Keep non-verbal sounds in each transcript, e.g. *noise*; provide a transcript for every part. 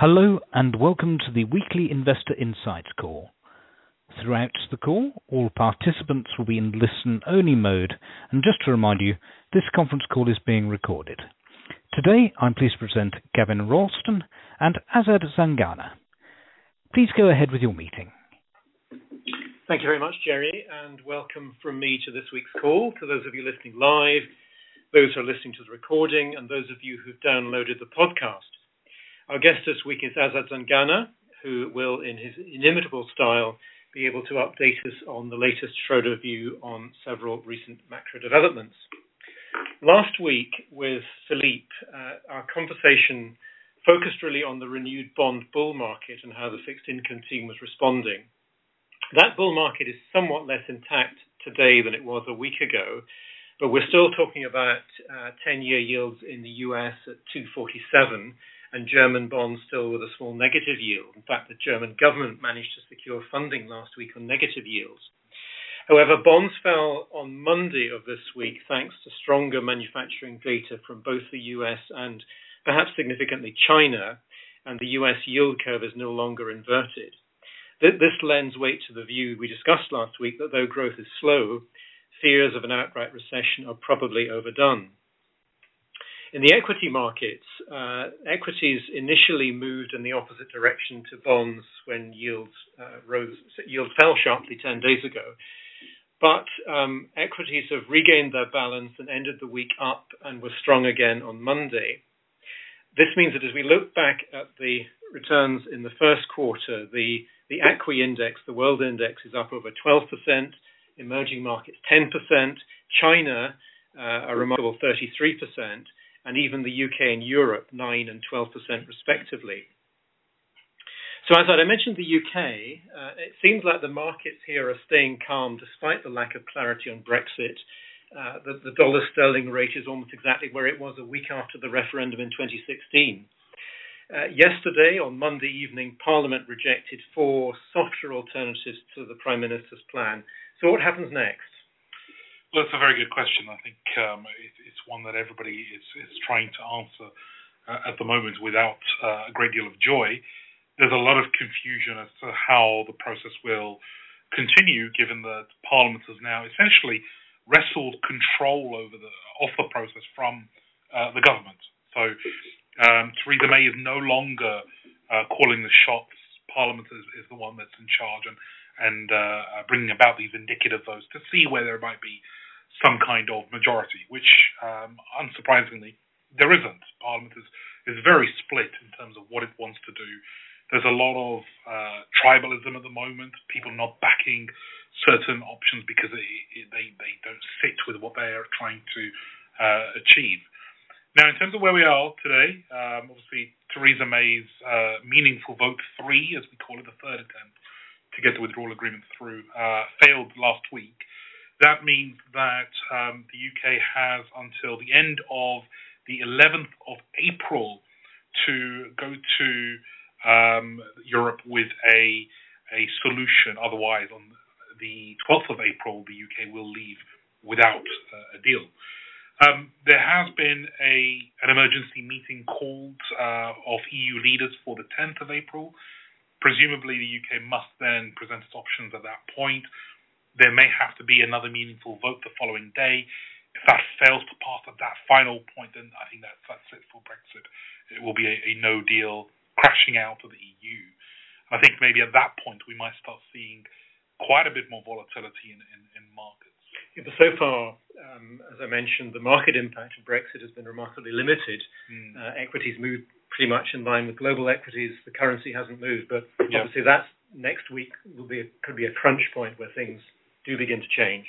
Hello, and welcome to the weekly Investor Insights call. Throughout the call, all participants will be in listen-only mode. And just to remind you, this conference call is being recorded. Today, I'm pleased to present Gavin Ralston and Azad Zangana. Please go ahead with your meeting. Thank you very much, Jerry, and welcome from me to this week's call. To those of you listening live, those who are listening to the recording, and those of you who've downloaded the podcast. Our guest this week is Azad Zangana, who will, in his inimitable style, be able to update us on the latest Schroders view on several recent macro developments. Last week with Philippe, uh, our conversation focused really on the renewed bond bull market and how the fixed income team was responding. That bull market is somewhat less intact today than it was a week ago, but we're still talking about uh, 10-year yields in the U.S. at 2.47% and German bonds still with a small negative yield. In fact, the German government managed to secure funding last week on negative yields. However, bonds fell on Monday of this week, thanks to stronger manufacturing data from both the U.S. and perhaps significantly China, and the U.S. yield curve is no longer inverted. This lends weight to the view we discussed last week that though growth is slow, fears of an outright recession are probably overdone. In the equity markets, uh, equities initially moved in the opposite direction to bonds when yields uh, rose, yield fell sharply 10 days ago. But um, equities have regained their balance and ended the week up and were strong again on Monday. This means that as we look back at the returns in the first quarter, the the ACWI index, the world index, is up over 12%, emerging markets 10%, China uh, a remarkable 33%, and even the U.K. and Europe 9 and 12% respectively. So, as I mentioned the U.K., uh, it seems like the markets here are staying calm despite the lack of clarity on Brexit. Uh, the dollar sterling rate is almost exactly where it was a week after the referendum in 2016. Uh, yesterday, on Monday evening, Parliament rejected four softer alternatives to the Prime Minister's plan. So, what happens next? Well, a very good question. I think um, it's one that everybody is is trying to answer uh, at the moment without uh, a great deal of joy. There's a lot of confusion as to how the process will continue, given that Parliament has now essentially wrestled control of the off the process from uh, the government. So um, Theresa May is no longer calling the shots. Parliament is the one that's in charge and bringing about these indicative votes to see where there might be some kind of majority, which um, unsurprisingly, there isn't. Parliament is is very split in terms of what it wants to do. There's a lot of uh, tribalism at the moment, people not backing certain options because they they don't fit with what they are trying to uh, achieve. Now, in terms of where we are today, um, obviously Theresa May's uh, Meaningful Vote 3, as we call it, the third attempt to get the withdrawal agreement through, failed last week. That means that um, the U.K. has until the end of the 11th of April to go to um, Europe with a a solution. Otherwise, on the 12th of April, the U.K. will leave without uh, a deal. Um, there has been a an emergency meeting called uh, of EU leaders for the 10th of April. Presumably, the U.K. must then present its options at that point. There may have to be another meaningful vote the following day. If that fails to pass at that final point, then I think that's that's it for Brexit. It will be a no-deal crashing out of the EU. I think maybe at that point, we might start seeing quite a bit more volatility in in markets. But so far, um, as I mentioned, the market impact of Brexit has been remarkably limited. Hmm. Uh, equities moved pretty much in line with global equities. The currency hasn't moved. Yeah. Obviously that next week could be a crunch point where things do begin to change.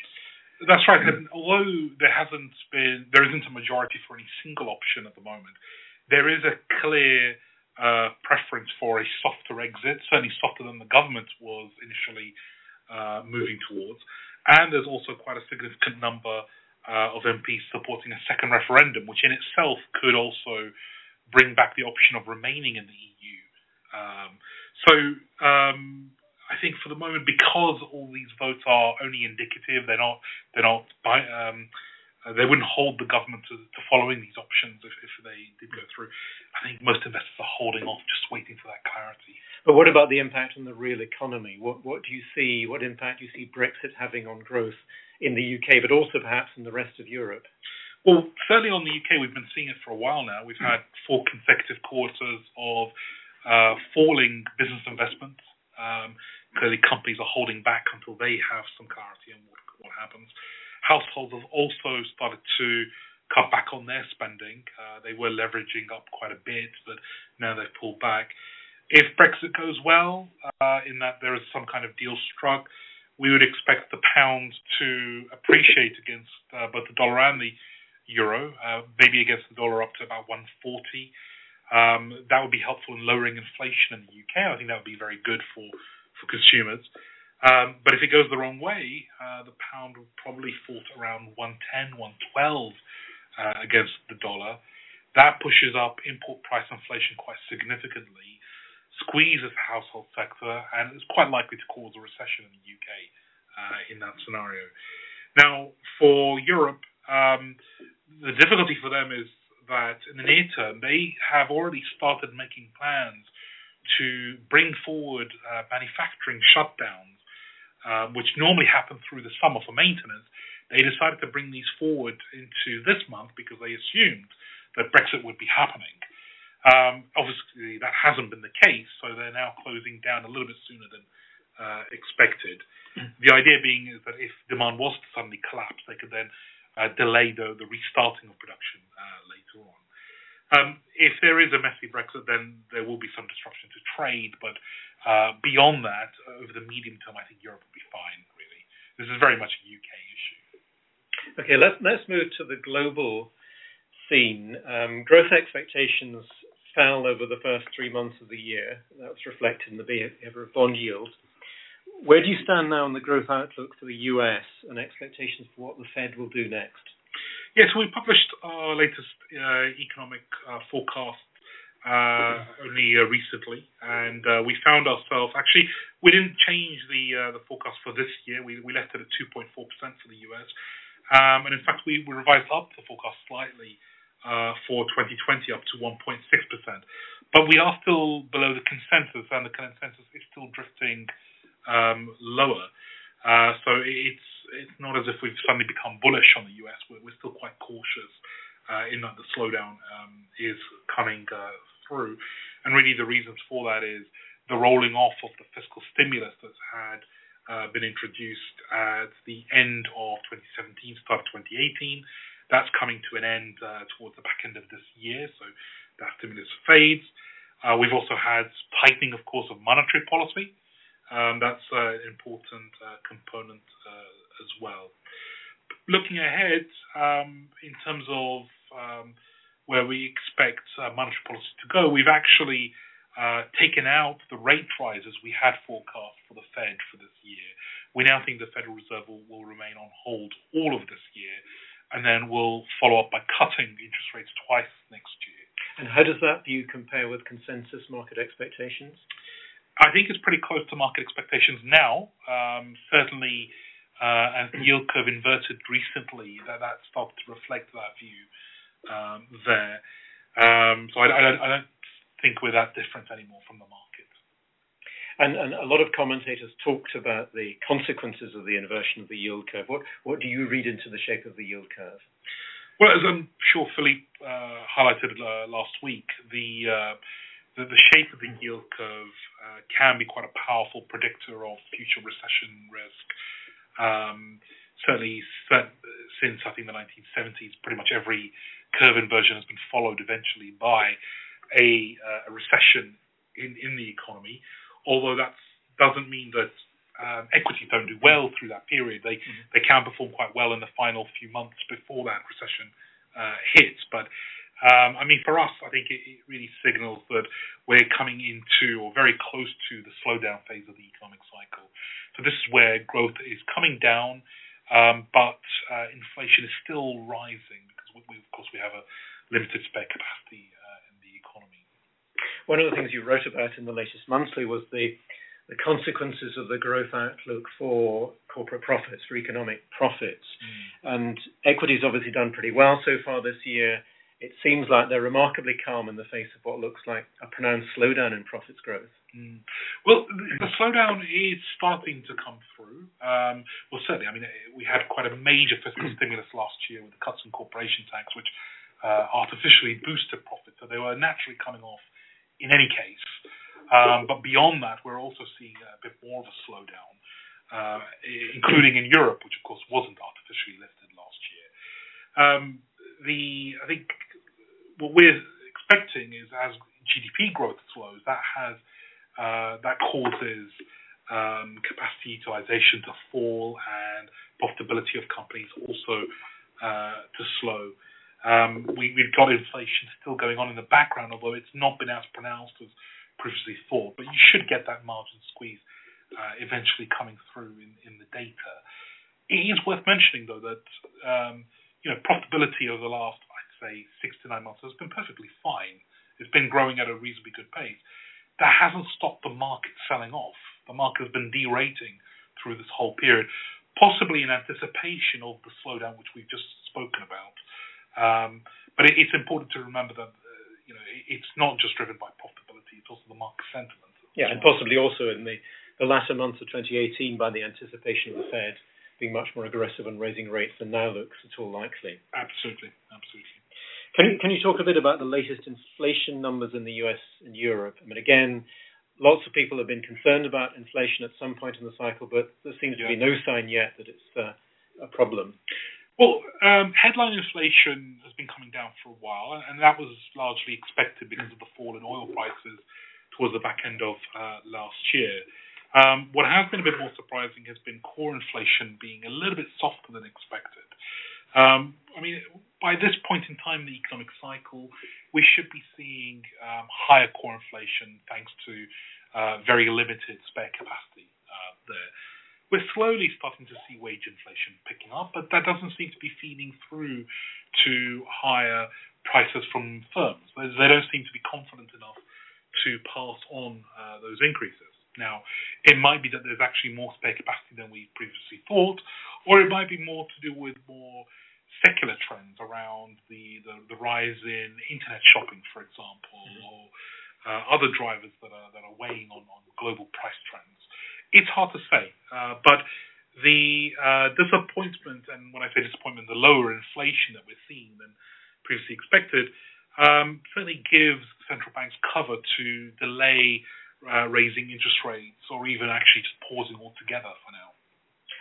That's right. Although there hasn't been, there isn't a majority for any single option at the moment, there is a clear uh, preference for a softer exit, certainly softer than the government was initially uh, moving towards. And there's also quite a significant number uh, of MPs supporting a second referendum, which in itself could also bring back the option of remaining in the EU. Um, um, I think for the moment, because all these votes are only indicative, they're not. They're not. They wouldn't hold the government to following these options if they did go through. I think most investors are holding off, just waiting for that clarity. But what about the impact on the real economy? What what do you see? What impact do you see Brexit having on growth in the UK, but also perhaps in the rest of Europe? Well, certainly on the UK, we've been seeing it for a while now. We've had four consecutive quarters of uh, falling business investments. Um, clearly, companies are holding back until they have some clarity on what, what happens. Households have also started to cut back on their spending. Uh, they were leveraging up quite a bit, but now they've pulled back. If Brexit goes well, uh, in that there is some kind of deal struck, we would expect the pound to appreciate against uh, both the dollar and the euro, uh, maybe against the dollar up to about 140. Um, that would be helpful in lowering inflation in the UK. I think that would be very good for for consumers. Um, but if it goes the wrong way, uh, the pound will probably to around 110, 112 uh, against the dollar. That pushes up import price inflation quite significantly, squeezes the household sector, and is quite likely to cause a recession in the UK uh, in that scenario. Now, for Europe, um, the difficulty for them is that in the near term, they have already started making plans to bring forward uh, manufacturing shutdowns, uh, which normally happen through the summer for maintenance. They decided to bring these forward into this month because they assumed that Brexit would be happening. Um, obviously, that hasn't been the case, so they're now closing down a little bit sooner than uh, expected. Mm. The idea being is that if demand was to suddenly collapse, they could then uh, delay the, the restarting of production uh, later on. Um, if there is a messy Brexit, then there will be some disruption to trade, but uh, beyond that, over the medium term, I think Europe will be fine, really. This is very much a UK issue. Okay, let's, let's move to the global scene. Um, growth expectations fell over the first three months of the year. That was reflected in the behavior of bond yields. Where do you stand now on the growth outlook for the U.S. and expectations for what the Fed will do next? Yes, we published our latest uh, economic uh, forecast uh, only uh, recently, and uh, we found ourselves actually we didn't change the uh, the forecast for this year. We we left it at 2.4 percent for the U.S. Um, and in fact, we, we revised up the forecast slightly for 2020 up to 1.6 percent. But we are still below the consensus, and the consensus is still drifting um, lower. Uh, so it's it's not as if we've suddenly become bullish on the U.S. We're, we're still quite cautious uh, in that the slowdown um, is coming uh, through, and really the reasons for that is the rolling off of the fiscal stimulus that's had uh, been introduced at the end of 2017, start of 2018. That's coming to an end uh, towards the back end of this year, so that stimulus fades. Uh, we've also had tightening, of course, of monetary policy. Um, that's uh, an important uh, component uh, as well. Looking ahead, um, in terms of um, where we expect monetary policy to go, we've actually uh, taken out the rate rises we had forecast for the Fed for this year. We now think the Federal Reserve will remain on hold all of this year, and then we'll follow up by cutting interest rates twice next year. And how does that view compare with consensus market expectations? I think it's pretty close to market expectations now. Um, certainly, uh, as the yield curve inverted recently, that that started to reflect that view um, there. Um, so I, I, don't, I, don't, think we're that different anymore from the market. And, and, a lot of commentators talked about the consequences of the inversion of the yield curve. What what do you read into the shape of the yield curve? Well, as I'm sure Philippe uh, highlighted uh, last week, the uh, the, the shape of the yield curve uh, can be quite a powerful predictor of future recession risk. Um, certainly, since I think the 1970s, pretty much every curve inversion has been followed eventually by a, uh, a recession in, in the economy. Although that doesn't mean that um, equities don't do well through that period. They mm-hmm. they can perform quite well in the final few months before that recession uh, hits, but um, I mean, for us, I think it, it, really signals that we're coming into or very close to the slowdown phase of the economic cycle. So this is where growth is coming down, um, but uh, inflation is still rising because, we, we, of course, we have a limited spare capacity uh, in the economy. One of the things you wrote about in the latest monthly was the the consequences of the growth outlook for corporate profits, for economic profits. Mm. And equity's obviously done pretty well so far this year it seems like they're remarkably calm in the face of what looks like a pronounced slowdown in profits growth. Mm. Well, the slowdown is starting to come through. Um, well, certainly, I mean, we had quite a major fiscal *clears throat* stimulus last year with the cuts in corporation tax, which uh, artificially boosted profits. So they were naturally coming off in any case. Um, but beyond that, we're also seeing a bit more of a slowdown, uh, including in Europe, which of course wasn't artificially lifted last year. Um, the I think what we're expecting is as GDP growth slows, that has uh, that causes um, capacity utilization to fall and profitability of companies also uh, to slow. Um, we, have got inflation still going on in the background, although it's not been as pronounced as previously thought. But you should get that margin squeeze uh, eventually coming through in, in, the data. It is worth mentioning, though, that um, you know profitability over the last say, six to nine months has been perfectly fine. It's been growing at a reasonably good pace. That hasn't stopped the market selling off. The market has been derating through this whole period, possibly in anticipation of the slowdown which we've just spoken about. Um, but it, it's important to remember that uh, you know it, it's not just driven by profitability; it's also the market sentiment. Yeah, and possibly also in the, the latter months of 2018 by the anticipation of the Fed being much more aggressive on raising rates than now looks at all likely. Absolutely, absolutely. Can you, talk a bit about the latest inflation numbers in the US and Europe? I mean, again, lots of people have been concerned about inflation at some point in the cycle, but there seems to be no sign yet that it's uh, a problem. Well, um, headline inflation has been coming down for a while, and that was largely expected because of the fall in oil prices towards the back end of uh, last year. Um, what has been a bit more surprising has been core inflation being a little bit softer than expected. Um, I mean, by this point in time in the economic cycle, we should be seeing um, higher core inflation thanks to uh, very limited spare capacity uh, there. We're slowly starting to see wage inflation picking up, but that doesn't seem to be feeding through to higher prices from firms. They don't seem to be confident enough to pass on uh, those increases. Now, it might be that there's actually more spare capacity than we previously thought, or it might be more to do with more secular trends around the, the, the rise in internet shopping, for example, mm-hmm. or uh, other drivers that are that are weighing on, on global price trends. It's hard to say, uh, but the uh, disappointment, and when I say disappointment, the lower inflation that we're seeing than previously expected, um, certainly gives central banks cover to delay uh, raising interest rates or even actually just pausing altogether for now.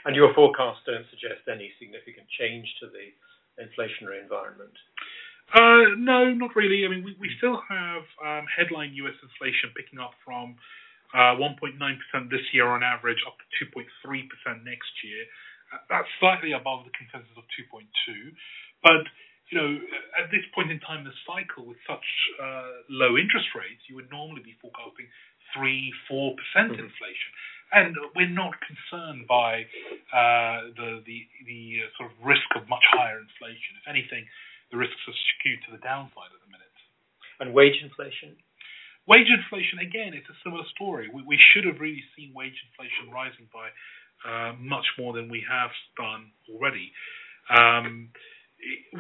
And your forecasts don't suggest any significant change to the inflationary environment. Uh, no, not really. I mean, we, we still have um, headline U.S. inflation picking up from uh, 1.9% this year on average up to 2.3% next year. Uh, that's slightly above the consensus of 2.2. But you know, at this point in time in the cycle, with such uh, low interest rates, you would normally be forecasting three, four percent mm-hmm. inflation and we're not concerned by uh, the the, the uh, sort of risk of much higher inflation. If anything, the risks are skewed to the downside at the minute. And wage inflation. Wage inflation again, it's a similar story. We, we should have really seen wage inflation rising by uh, much more than we have done already. Um,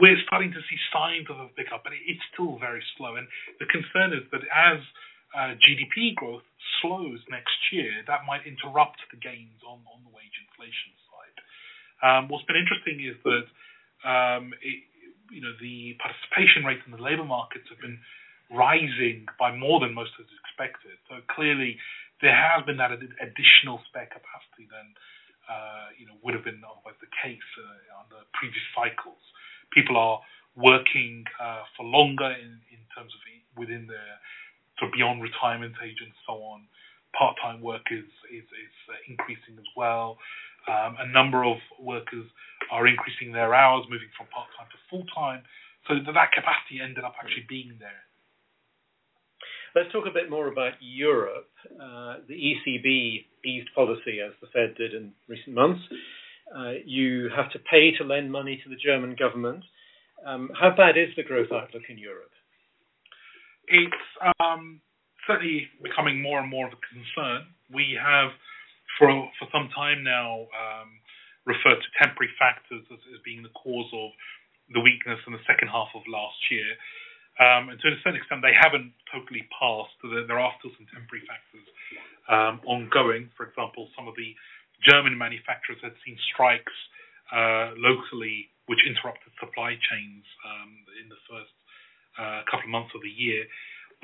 we're starting to see signs of a pickup, but it's still very slow. And the concern is that as uh, GDP growth slows next year, that might interrupt the gains on, on the wage inflation side. Um, what's been interesting is that um, it, you know the participation rates in the labour markets have been rising by more than most us expected. So clearly, there has been that additional spare capacity than uh, you know would have been otherwise the case uh, under previous cycles. People are working uh, for longer in, in terms of within their for beyond retirement age and so on. Part-time work is is, is uh, increasing as well. Um, a number of workers are increasing their hours, moving from part-time to full-time. So that, that capacity ended up actually being there. Let's talk a bit more about Europe. Uh, the ECB eased policy as the Fed did in recent months. Uh, you have to pay to lend money to the German government. Um, how bad is the growth outlook in Europe? It's um, certainly becoming more and more of a concern. We have, for for some time now, um, referred to temporary factors as, as, being the cause of the weakness in the second half of last year. Um, and to a certain extent, they haven't totally passed. There are still some temporary factors um, ongoing. For example, some of the German manufacturers had seen strikes uh, locally, which interrupted supply chains um, in the first uh, couple of months of the year.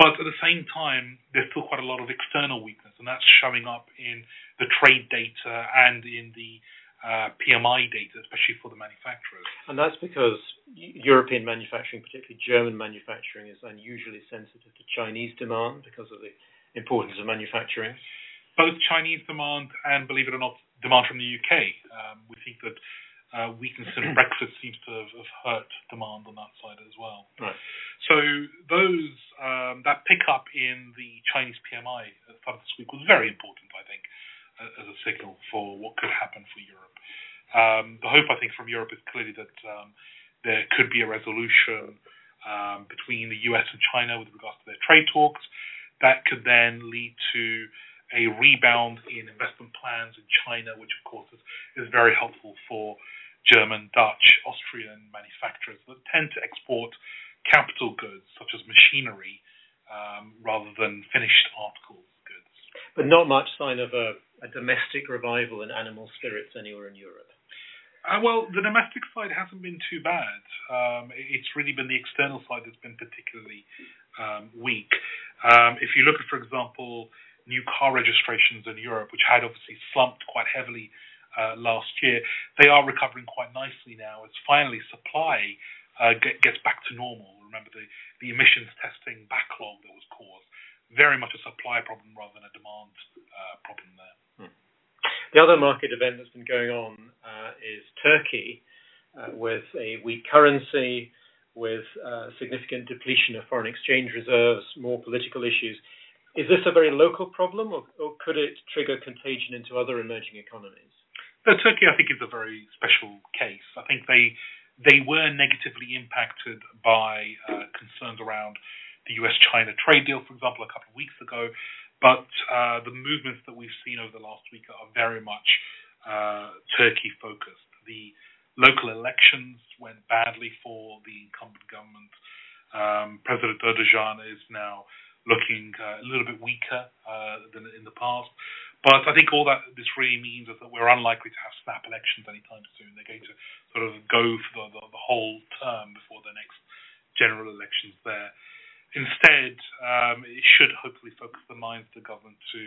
But at the same time, there's still quite a lot of external weakness, and that's showing up in the trade data and in the uh, PMI data, especially for the manufacturers. And that's because European manufacturing, particularly German manufacturing, is unusually sensitive to Chinese demand because of the importance of manufacturing. Both Chinese demand and, believe it or not, demand from the UK. Um, we think that uh, weakness in Brexit seems to have, have, hurt demand on that side as well. Right. So those um, that pickup in the Chinese PMI at the start of this week was very important, I think, uh, as a signal for what could happen for Europe. Um, the hope, I think, from Europe is clearly that um, there could be a resolution um, between the US and China with regards to their trade talks. That could then lead to a rebound in investment plans in China, which of course is, is very helpful for German, Dutch, Austrian manufacturers that tend to export capital goods such as machinery um, rather than finished articles goods. But not much sign of a, a domestic revival in animal spirits anywhere in Europe. Uh, well, the domestic side hasn't been too bad. Um, it's really been the external side that's been particularly um, weak. Um, if you look at, for example, new car registrations in Europe, which had obviously slumped quite heavily uh, last year. They are recovering quite nicely now as finally supply uh, get, gets back to normal. Remember the, emissions testing backlog that was caused, very much a supply problem rather than a demand uh, problem there. Hmm. The other market event that's been going on is Turkey with a weak currency, with significant depletion of foreign exchange reserves, more political issues. Is this a very local problem, or could it trigger contagion into other emerging economies? No, Turkey, I think, is a very special case. I think they they were negatively impacted by uh, concerns around the U.S.-China trade deal, for example, a couple of weeks ago. But uh, the movements that we've seen over the last week are very much uh, Turkey-focused. The local elections went badly for the incumbent government. Um, President Erdogan is now looking uh, a little bit weaker uh, than in the past. But I think all that this really means is that we're unlikely to have snap elections anytime soon. They're going to sort of go for the, the, the whole term before the next general elections there. Instead, um, it should hopefully focus the minds of the government to,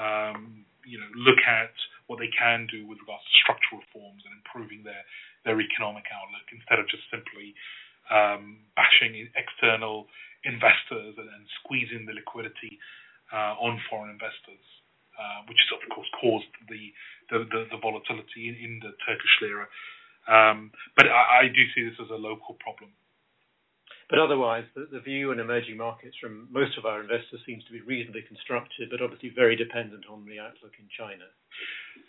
um, you know, look at what they can do with regards to structural reforms and improving their their economic outlook instead of just simply um, bashing external investors and, and squeezing the liquidity uh, on foreign investors uh, which has of course caused the the, the, the volatility in, in, the Turkish lira. Um, but I, I, do see this as a local problem. But otherwise, the, the, view in emerging markets from most of our investors seems to be reasonably constructive, but obviously very dependent on the outlook in China.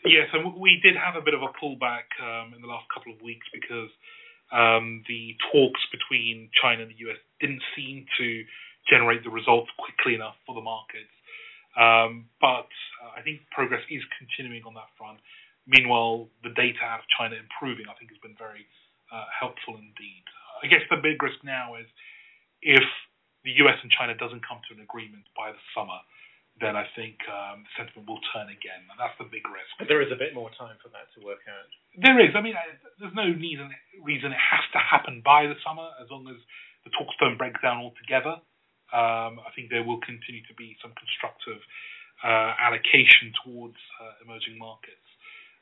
Yes, and we did have a bit of a pullback um, in the last couple of weeks because um, the talks between China and the US didn't seem to generate the results quickly enough for the markets. Um, but uh, I think progress is continuing on that front. Meanwhile, the data out of China improving, I think, has been very uh, helpful indeed. I guess the big risk now is if the US and China doesn't come to an agreement by the summer, then I think um, sentiment will turn again, and that's the big risk. But there is a bit more time for that to work out. There is. I mean, I, there's no reason reason it has to happen by the summer, as long as the talks don't break down altogether. Um, I think there will continue to be some constructive uh, allocation towards uh, emerging markets.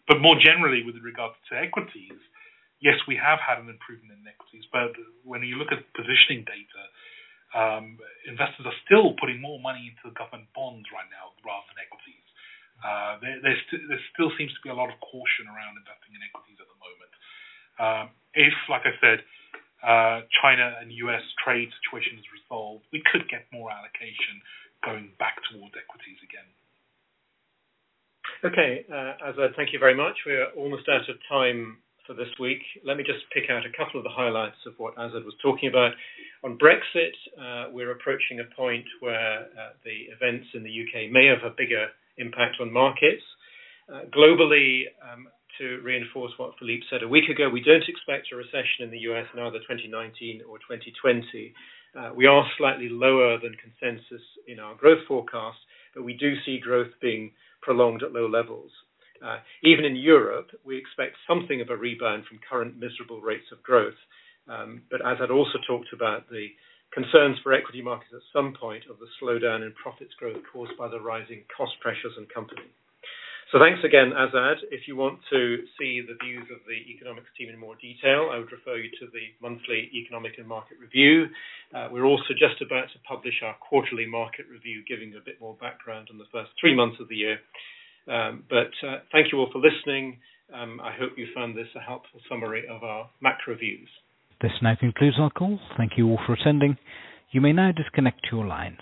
But more generally, with regard to equities, yes, we have had an improvement in equities. But when you look at positioning data, um, investors are still putting more money into government bonds right now rather than equities. Uh, there, st- there, still seems to be a lot of caution around investing in equities at the moment. Um, if, like I said, uh, China and U.S. trade situation is resolved, we could get more allocation going back towards equities again. Okay, uh, Azad, thank you very much. We're almost out of time for this week. Let me just pick out a couple of the highlights of what Azad was talking about. On Brexit, uh, we're approaching a point where uh, the events in the UK may have a bigger impact on markets. Uh, globally, um, to reinforce what Philippe said a week ago. We don't expect a recession in the US in either 2019 or 2020. Uh, we are slightly lower than consensus in our growth forecast, but we do see growth being prolonged at low levels. Uh, even in Europe, we expect something of a rebound from current miserable rates of growth. Um, but Azad also talked about, the concerns for equity markets at some point of the slowdown in profits growth caused by the rising cost pressures on companies. So thanks again, Azad. If you want to see the views of the economics team in more detail, I would refer you to the monthly economic and market review. Uh, we're also just about to publish our quarterly market review, giving a bit more background on the first three months of the year. Um, but uh, thank you all for listening. Um, I hope you found this a helpful summary of our macro views. This now concludes our call. Thank you all for attending. You may now disconnect your lines.